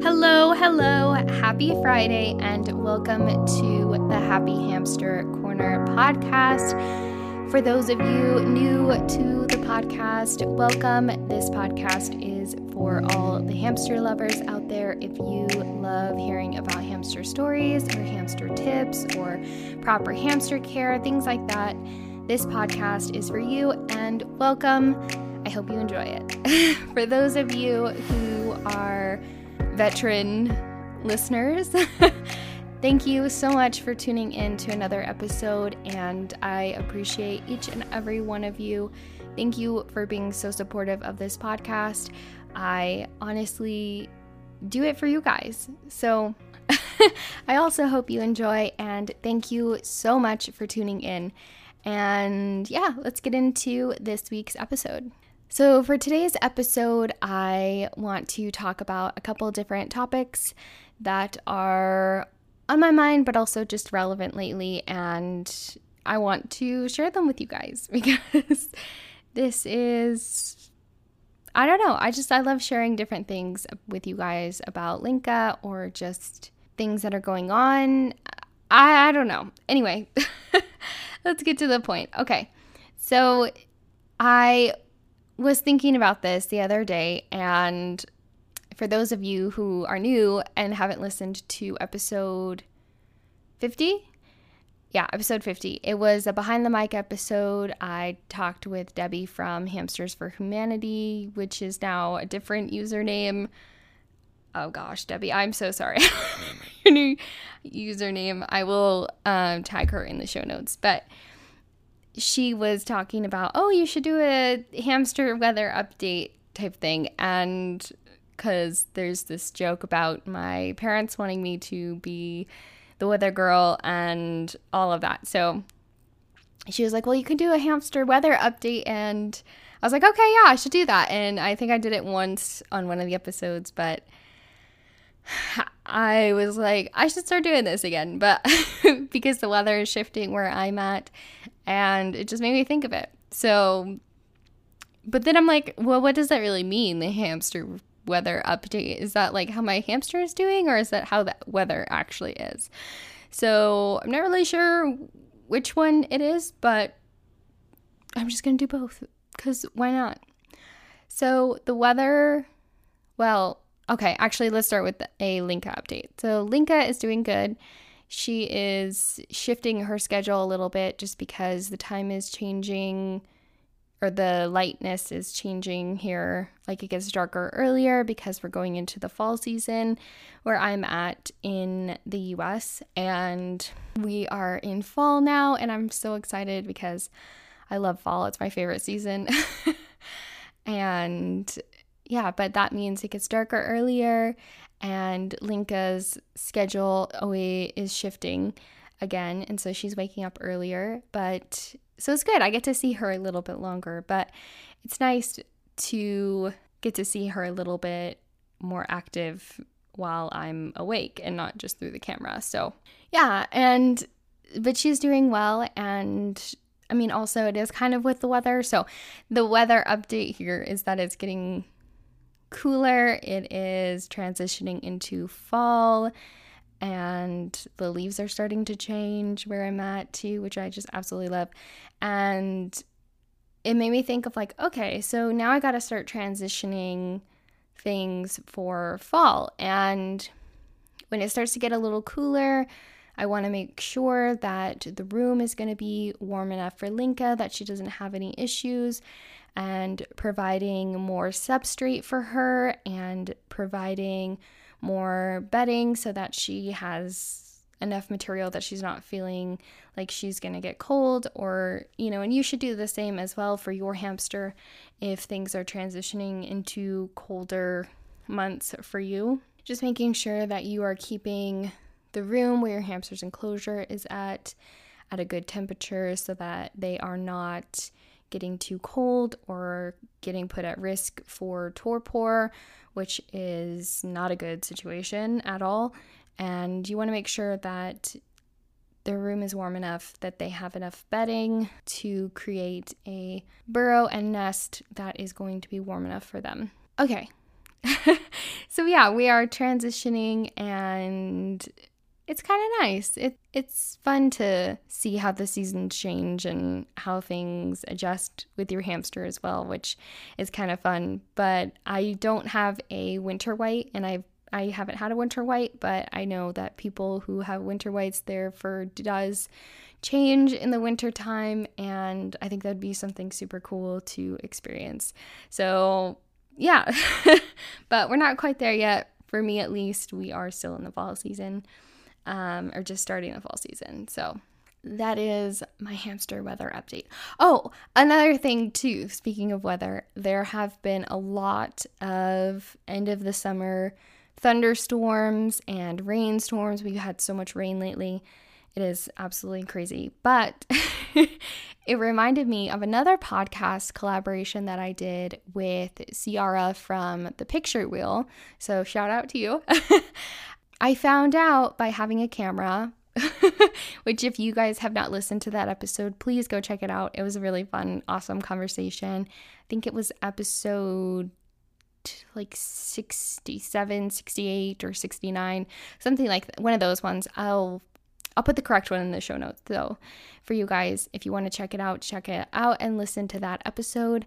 Hello, hello, happy Friday, and welcome to the Happy Hamster Corner podcast. For those of you new to the podcast, welcome. This podcast is for all the hamster lovers out there. If you love hearing about hamster stories or hamster tips or proper hamster care, things like that, this podcast is for you and welcome. I hope you enjoy it. for those of you who are veteran listeners, thank you so much for tuning in to another episode, and I appreciate each and every one of you. Thank you for being so supportive of this podcast. I honestly do it for you guys. So, I also hope you enjoy, and thank you so much for tuning in. And yeah, let's get into this week's episode. So, for today's episode, I want to talk about a couple different topics that are on my mind, but also just relevant lately. And I want to share them with you guys because this is, I don't know, I just, I love sharing different things with you guys about Linka or just things that are going on. I, I don't know. Anyway, let's get to the point. Okay. So, I was thinking about this the other day, and for those of you who are new and haven't listened to episode 50, yeah, episode 50. It was a behind the mic episode. I talked with Debby from Hamsters for Humanity, which is now a different username. Oh gosh, Debby, I'm so sorry. Your new username. I will um, tag her in the show notes. But she was talking about, oh, you should do a hamster weather update type thing. And because there's this joke about my parents wanting me to be the weather girl and all of that. So she was like, well, you can do a hamster weather update. And I was like, okay, yeah, I should do that. And I think I did it once on one of the episodes, but I was like, I should start doing this again. But because the weather is shifting where I'm at, and it just made me think of it. So, but then I'm like, well, what does that really mean? The hamster weather update is that like how my hamster is doing, or is that how that weather actually is? So I'm not really sure which one it is, but I'm just gonna do both because why not? So the weather, well, okay, actually, let's start with a Linka update. So Linka is doing good she is shifting her schedule a little bit just because the time is changing or the lightness is changing here. Like it gets darker earlier because we're going into the fall season where I'm at in the US. And we are in fall now. And I'm so excited because I love fall, it's my favorite season. and yeah, but that means it gets darker earlier and Linka's schedule always is shifting again, and so she's waking up earlier. But so it's good. I get to see her a little bit longer, but it's nice to get to see her a little bit more active while I'm awake and not just through the camera. So, yeah, and but she's doing well and I mean also it is kind of with the weather. So, the weather update here is that it's getting cooler. It is transitioning into fall and the leaves are starting to change where I'm at too, which I just absolutely love. And it made me think of like, okay, so now I got to start transitioning things for fall. And when it starts to get a little cooler, I want to make sure that the room is going to be warm enough for Linka, that she doesn't have any issues and providing more substrate for her and providing more bedding so that she has enough material that she's not feeling like she's going to get cold or you know and you should do the same as well for your hamster if things are transitioning into colder months for you. Just making sure that you are keeping the room where your hamster's enclosure is at at a good temperature so that they are not getting too cold or getting put at risk for torpor, which is not a good situation at all. And you want to make sure that their room is warm enough that they have enough bedding to create a burrow and nest that is going to be warm enough for them. Okay. so yeah, we are transitioning and it's kind of nice. It it's fun to see how the seasons change and how things adjust with your hamster as well, which is kind of fun. But I don't have a winter white, and I've I haven't had a winter white, but I know that people who have winter whites, their fur does change in the winter time, and I think that'd be something super cool to experience. So yeah, but we're not quite there yet. For me, at least, we are still in the fall season um, or just starting the fall season. So that is my hamster weather update. Oh, another thing too, speaking of weather, there have been a lot of end of the summer thunderstorms and rainstorms. We've had so much rain lately. It is absolutely crazy. But it reminded me of another podcast collaboration that I did with Ciara from The Picture Wheel. So shout out to you. I found out by having a camera, which, if you guys have not listened to that episode, please go check it out. It was a really fun, awesome conversation. I think it was episode like 67, 68 or 69, something like that. one of those ones. I'll I'll put the correct one in the show notes though for you guys if you want to check it out, check it out and listen to that episode.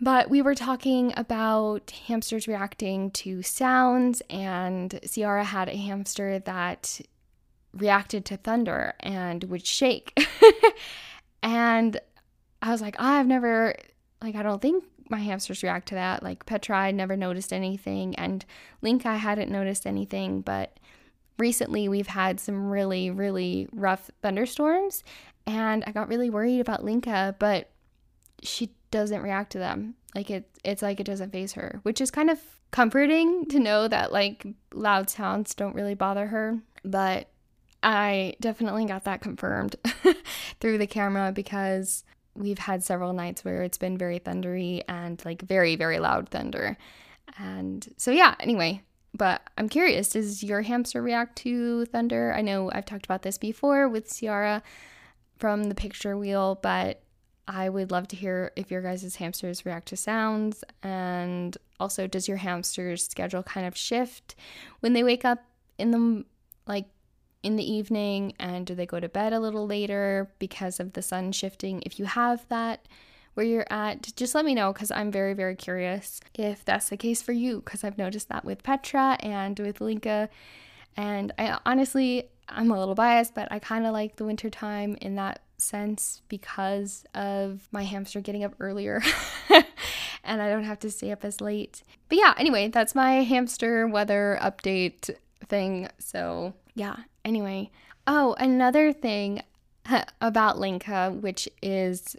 But we were talking about hamsters reacting to sounds, and Ciara had a hamster that reacted to thunder and would shake. and I was like, I've never, like, I don't think my hamsters react to that. Like, Petra, I never noticed anything, and Link, I hadn't noticed anything, but recently we've had some really, really rough thunderstorms, and I got really worried about Linka, but she doesn't react to them. Like it it's like it doesn't phase her, which is kind of comforting to know that like loud sounds don't really bother her. But I definitely got that confirmed through the camera because we've had several nights where it's been very thundery and like very very loud thunder. And so yeah, anyway, but I'm curious, does your hamster react to thunder? I know I've talked about this before with Ciara from the picture wheel, but I would love to hear if your guys' hamsters react to sounds. And also, does your hamster's schedule kind of shift when they wake up in the like in the evening? And do they go to bed a little later because of the sun shifting? If you have that where you're at, just let me know because I'm very, very curious if that's the case for you. Because I've noticed that with Petra and with Linka. And I honestly, I'm a little biased, but I kind of like the winter time in that sense because of my hamster getting up earlier and I don't have to stay up as late. But yeah, anyway, that's my hamster weather update thing. So, yeah, anyway. Oh, another thing about Linka, which is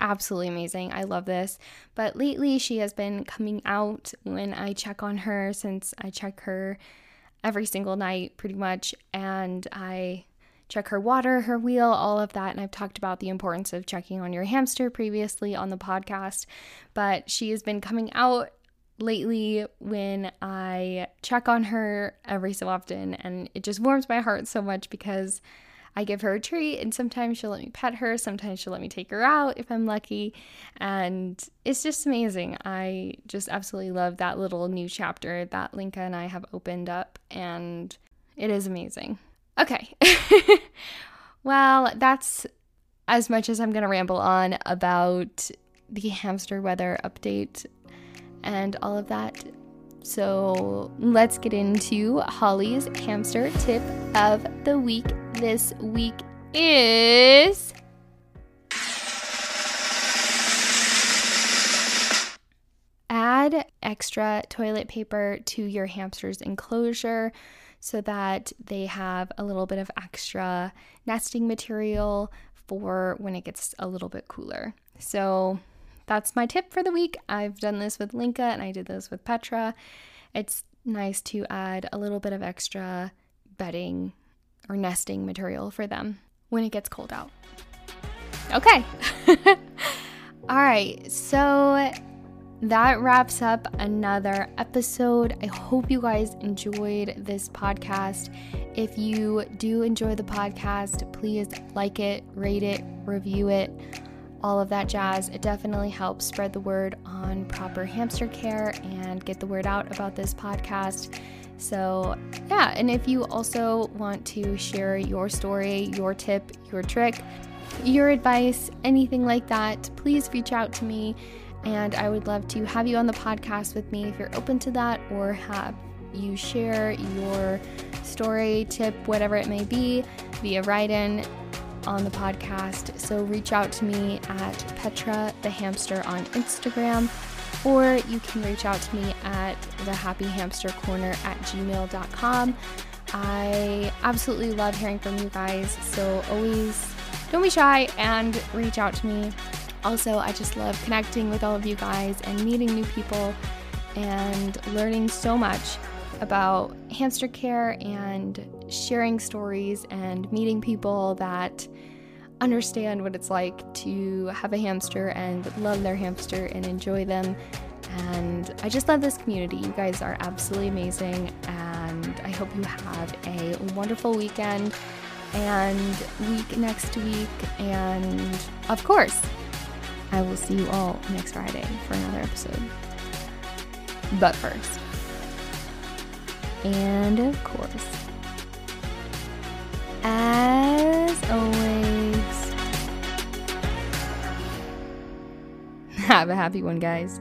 absolutely amazing. I love this. But lately, she has been coming out when I check on her since I check her every single night pretty much. And I check her water, her wheel, all of that. And I've talked about the importance of checking on your hamster previously on the podcast, but she has been coming out lately when I check on her every so often, and it just warms my heart so much because I give her a treat, and sometimes she'll let me pet her, sometimes she'll let me take her out if I'm lucky, and it's just amazing. I just absolutely love that little new chapter that Linka and I have opened up, and it is amazing. Okay. well, that's as much as I'm going to ramble on about the hamster weather update and all of that. So let's get into Holly's hamster tip of the week. This week is. Add extra toilet paper to your hamster's enclosure so that they have a little bit of extra nesting material for when it gets a little bit cooler. So that's my tip for the week. I've done this with Linka and I did this with Petra. It's nice to add a little bit of extra bedding or nesting material for them. when it gets cold out. Okay. All right. So that wraps up another episode. I hope you guys enjoyed this podcast. If you do enjoy the podcast, please like it, rate it, review it, all of that jazz. It definitely helps spread the word on proper hamster care and get the word out about this podcast. So, yeah, and if you also want to share your story, your tip, your trick, your advice, anything like that, please reach out to me. And I would love to have you on the podcast with me if you're open to that, or have you share your story, tip, whatever it may be, via write in on the podcast. So reach out to me at Petra the Hamster on Instagram, or you can reach out to me at the Happy Hamster Corner at gmail.com. I absolutely love hearing from you guys, so always don't be shy and reach out to me. Also, I just love connecting with all of you guys and meeting new people and learning so much about hamster care and sharing stories and meeting people that understand what it's like to have a hamster and love their hamster and enjoy them. And I just love this community. You guys are absolutely amazing. And I hope you have a wonderful weekend and week next week. And of course, I will see you all next Friday for another episode. But first, and of course, have a happy one, guys.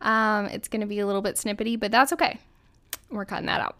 Um, it's going to be a little bit snippety, but that's okay. We're cutting that out.